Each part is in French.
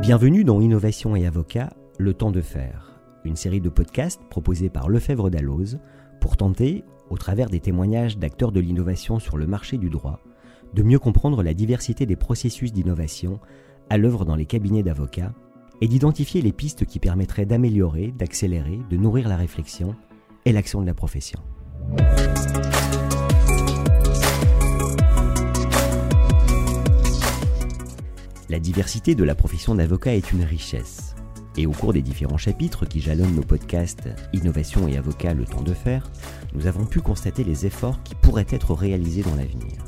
Bienvenue dans Innovation et Avocat, le temps de faire, une série de podcasts proposés par Lefebvre Dalloz pour tenter, au travers des témoignages d'acteurs de l'innovation sur le marché du droit, de mieux comprendre la diversité des processus d'innovation à l'œuvre dans les cabinets d'avocats et d'identifier les pistes qui permettraient d'améliorer, d'accélérer, de nourrir la réflexion et l'action de la profession. La diversité de la profession d'avocat est une richesse. Et au cours des différents chapitres qui jalonnent nos podcasts Innovation et Avocat, le temps de faire, nous avons pu constater les efforts qui pourraient être réalisés dans l'avenir.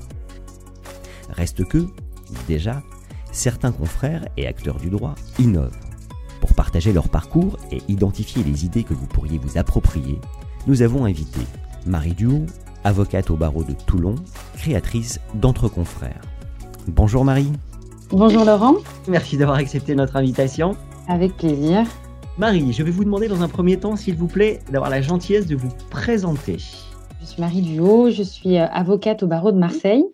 Reste que, déjà, certains confrères et acteurs du droit innovent. Pour partager leur parcours et identifier les idées que vous pourriez vous approprier, nous avons invité Marie Duhaut, avocate au barreau de Toulon, créatrice d'Entre Confrères. Bonjour Marie. Bonjour Laurent. Merci d'avoir accepté notre invitation. Avec plaisir. Marie, je vais vous demander dans un premier temps, s'il vous plaît, d'avoir la gentillesse de vous présenter. Je suis Marie Duhaut, je suis euh, avocate au barreau de Marseille.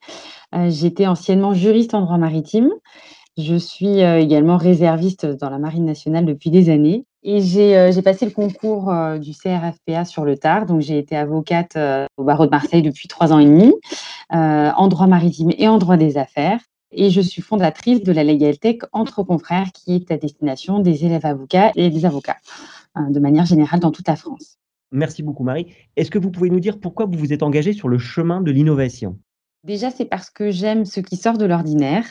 Euh, j'étais anciennement juriste en droit maritime. Je suis euh, également réserviste dans la Marine nationale depuis des années. Et j'ai passé le concours du CRFPA sur le tard. Donc, j'ai été avocate au barreau de Marseille depuis trois ans et demi, en droit maritime et en droit des affaires et je suis fondatrice de la Legal Tech Entre Confrères, qui est à destination des élèves avocats et des avocats, hein, de manière générale dans toute la France. Merci beaucoup Marie. Est-ce que vous pouvez nous dire pourquoi vous vous êtes engagée sur le chemin de l'innovation? Déjà, c'est parce que j'aime ce qui sort de l'ordinaire.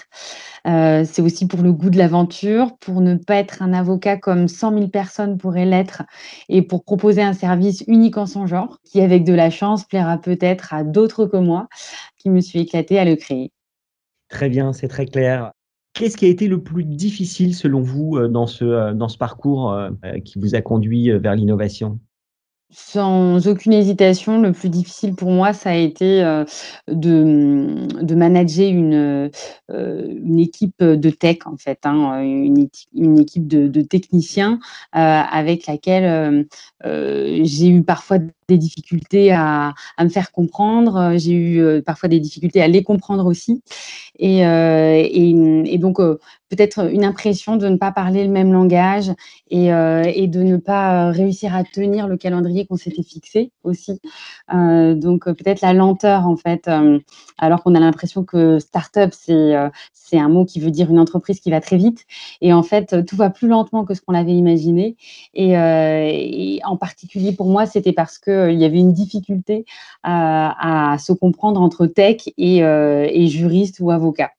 Euh, c'est aussi pour le goût de l'aventure, pour ne pas être un avocat comme 100 000 personnes pourraient l'être et pour proposer un service unique en son genre, qui, avec de la chance, plaira peut-être à d'autres que moi, qui me suis éclatée à le créer. Très bien, c'est très clair. Qu'est-ce qui a été le plus difficile selon vous euh, dans ce, euh, dans ce parcours euh, qui vous a conduit vers l'innovation? Sans aucune hésitation, le plus difficile pour moi, ça a été de, de manager une, une équipe de tech, en fait, hein, une, une, équipe de techniciens avec laquelle j'ai eu parfois des difficultés à, me faire comprendre, j'ai eu parfois des difficultés à les comprendre aussi. Et, et donc, peut-être une impression de ne pas parler le même langage et, euh, de ne pas réussir à tenir le calendrier qu'on s'était fixé aussi. Euh, donc peut-être la lenteur en fait, euh, alors qu'on a l'impression que start-up c'est c'est un mot qui veut dire une entreprise qui va très vite et en fait tout va plus lentement que ce qu'on avait imaginé et, en particulier pour moi c'était parce que il y avait une difficulté à, se comprendre entre tech et, et juriste ou avocat.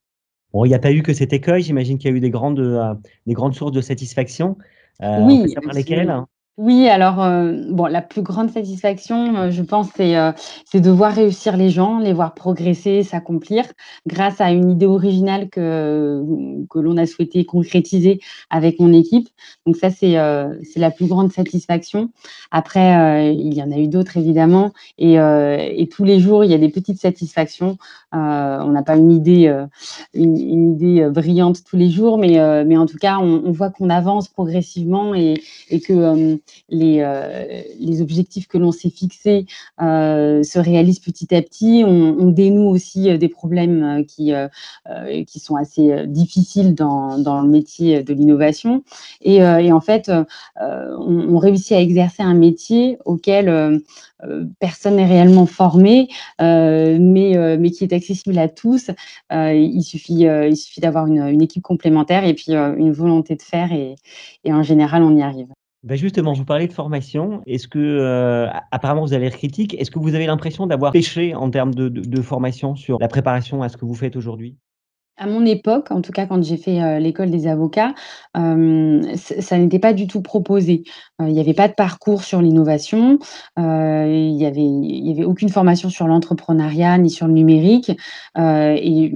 Bon, il n'y a pas eu que cet écueil, j'imagine qu'il y a eu des grandes, euh, des grandes sources de satisfaction. Euh, oui, peut lesquelles hein oui, alors euh, bon, la plus grande satisfaction, euh, je pense, c'est euh, de voir réussir les gens, les voir progresser, s'accomplir, grâce à une idée originale que que l'on a souhaité concrétiser avec mon équipe. Donc ça, c'est c'est la plus grande satisfaction. Après, il y en a eu d'autres évidemment, et et tous les jours, il y a des petites satisfactions. on n'a pas une idée une, une, idée brillante tous les jours, mais mais en tout cas, on, on voit qu'on avance progressivement et et que les, euh, les objectifs que l'on s'est fixés euh, se réalisent petit à petit. On, dénoue aussi euh, des problèmes qui, qui sont assez difficiles dans, dans le métier de l'innovation. Et, en fait, on, réussit à exercer un métier auquel personne n'est réellement formé, mais, mais qui est accessible à tous. il suffit, il suffit d'avoir une, équipe complémentaire et puis une volonté de faire et en général, on y arrive. Ben justement, vous parlez de formation. Est-ce que, euh, apparemment, vous avez l'air critique. Est-ce que vous avez l'impression d'avoir pêché en termes de, formation sur la préparation à ce que vous faites aujourd'hui? À mon époque, en tout cas quand j'ai fait euh, l'école des avocats, euh, ça n'était pas du tout proposé. Euh, il n'y avait pas de parcours sur l'innovation, il n'y avait, y avait aucune formation sur l'entrepreneuriat ni sur le numérique, et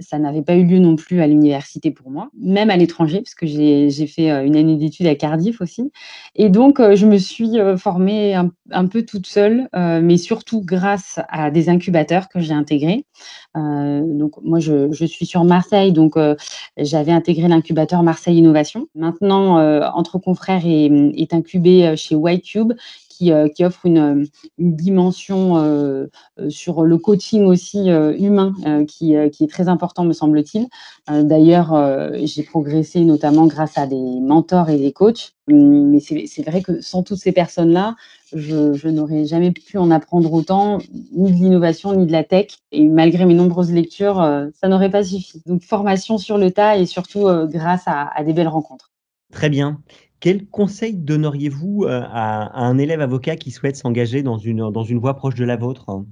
ça n'avait pas eu lieu non plus à l'université pour moi, même à l'étranger, parce que j'ai fait une année d'études à Cardiff aussi. Et donc, je me suis formée un, un, peu toute seule, mais surtout grâce à des incubateurs que j'ai intégrés. donc, moi, je, je suis sur Marseille, donc euh, j'avais intégré l'incubateur Marseille Innovation. Maintenant, euh, Entre Confrères est, est incubé euh, chez Whitecube, qui, qui offre une, dimension sur le coaching aussi humain qui, est très important, me semble-t-il. D'ailleurs, j'ai progressé notamment grâce à des mentors et des coachs. Hum, mais c'est vrai que sans toutes ces personnes-là, je, n'aurais jamais pu en apprendre autant, ni de l'innovation, ni de la tech. Et malgré mes nombreuses lectures, ça n'aurait pas suffi. Donc formation sur le tas et surtout grâce à des belles rencontres. Très bien. Quel conseil donneriez-vous euh, à, un élève avocat qui souhaite s'engager dans une, dans une voie proche de la vôtre?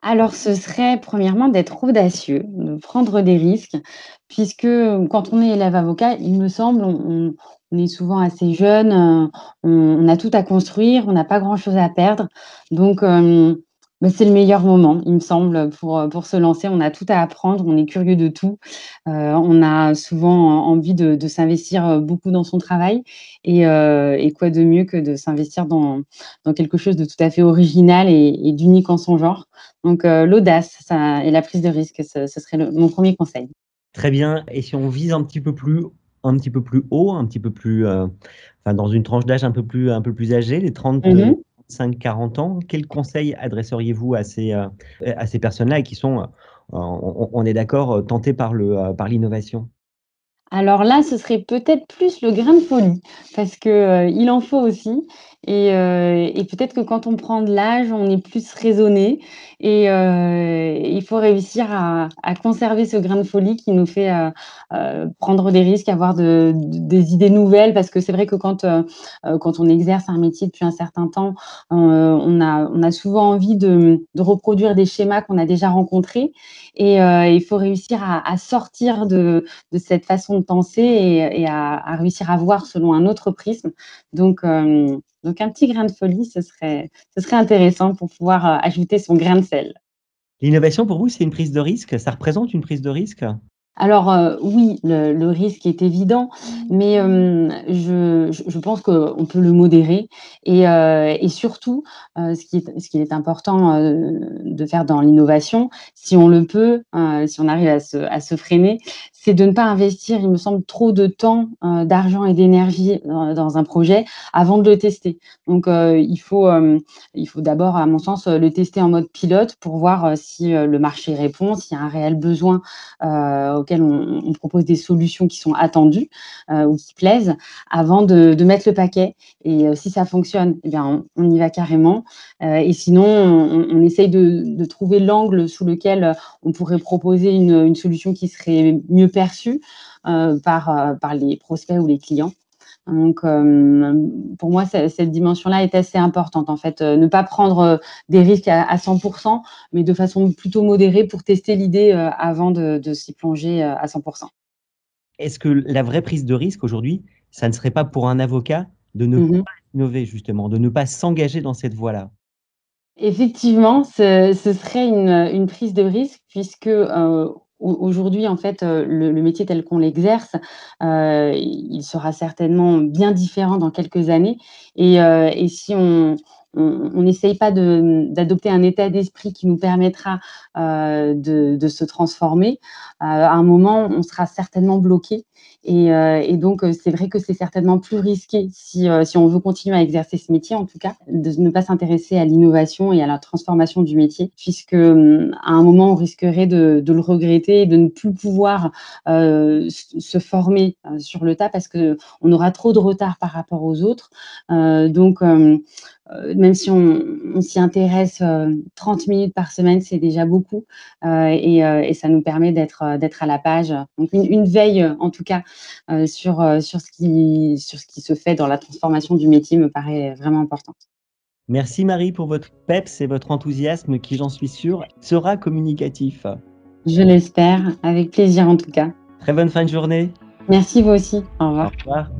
Alors, ce serait premièrement d'être audacieux, de prendre des risques, puisque quand on est élève avocat, il me semble, on, est souvent assez jeune, euh, on, a tout à construire, on n'a pas grand-chose à perdre. Donc, euh, c'est le meilleur moment, il me semble, pour, pour se lancer. On a tout à apprendre, on est curieux de tout. Euh, on a souvent envie de, de s'investir euh, beaucoup dans son travail. Et, euh, et quoi de mieux que de s'investir dans, dans quelque chose de tout à fait original et, et d'unique en son genre. Donc, l'audace et la prise de risque, ce, ce serait le, mon premier conseil. Très bien. Et si on vise un petit peu plus un petit peu plus haut, un petit peu plus, enfin dans une tranche d'âge un peu plus un peu plus âgée, les 30, 5-40 ans, quels conseils adresseriez-vous à ces, euh, à personnes-là qui sont, euh, on, est d'accord, euh, tentées par l'innovation? Alors là, ce serait peut-être plus le grain de folie, parce que il en faut aussi. Et, et peut-être que quand on prend de l'âge, on est plus raisonné. Et il faut réussir à, à, conserver ce grain de folie qui nous fait prendre des risques, avoir de, des idées nouvelles. Parce que c'est vrai que quand, on exerce un métier depuis un certain temps, on, a, souvent envie de, de reproduire des schémas qu'on a déjà rencontrés. Et il faut réussir à, à sortir de, de cette façon penser et, à, réussir à voir selon un autre prisme. Donc, euh, donc un petit grain de folie, ce serait, ce serait intéressant pour pouvoir euh, ajouter son grain de sel. L'innovation, pour vous, c'est une prise de risque? Ça représente une prise de risque? Alors euh, oui, le, risque est évident, mais euh, je, je, pense qu'on peut le modérer et, euh, et surtout, ce, qui est, ce qui est important de faire dans l'innovation, si on le peut, si on arrive à se, à se freiner, de ne pas investir, il me semble, trop de temps, d'argent et d'énergie dans un projet avant de le tester. Donc il faut, faut d'abord, à mon sens, le tester en mode pilote pour voir si le marché répond, s'il y a un réel besoin on, propose des solutions qui sont attendues euh, ou qui plaisent avant de, mettre le paquet. Et euh, si ça fonctionne, eh bien, on, y va carrément. Euh, et sinon, on, essaye de, trouver l'angle sous lequel on pourrait proposer une, solution qui serait mieux perçue par, par les prospects ou les clients. Donc, pour moi, cette dimension-là est assez importante. En fait, ne pas prendre des risques à, 100%, mais de façon plutôt modérée pour tester l'idée avant de, s'y plonger à 100%. Est-ce que la vraie prise de risque aujourd'hui, ça ne serait pas pour un avocat de ne mmh pas innover justement, de ne pas s'engager dans cette voie-là? Effectivement, ce, serait une, prise de risque puisque Aujourd'hui, en fait, euh, le, métier tel qu'on l'exerce, euh, il sera certainement bien différent dans quelques années. Et, euh, et si on n'essaye pas d'adopter un état d'esprit qui nous permettra de, de, se transformer, à un moment, on sera certainement bloqué euh, et, donc, euh, c'est vrai que c'est certainement plus risqué si, euh, on veut continuer à exercer ce métier, en tout cas, de ne pas s'intéresser à l'innovation et à la transformation du métier, puisque hum, à un moment, on risquerait de, de le regretter et de ne plus pouvoir se former sur le tas parce qu'on aura trop de retard par rapport aux autres. donc, hum, euh, même si on, s'y intéresse 30 euh, minutes par semaine, c'est déjà beaucoup euh, et, ça nous permet d'être à la page. Donc une, veille, en tout cas, sur, sur, ce qui, sur ce qui se fait dans la transformation du métier me paraît vraiment important. Merci Marie pour votre peps et votre enthousiasme qui, j'en suis sûre, sera communicatif. Je l'espère, avec plaisir en tout cas. Très bonne fin de journée. Merci vous aussi. Au revoir. Au revoir.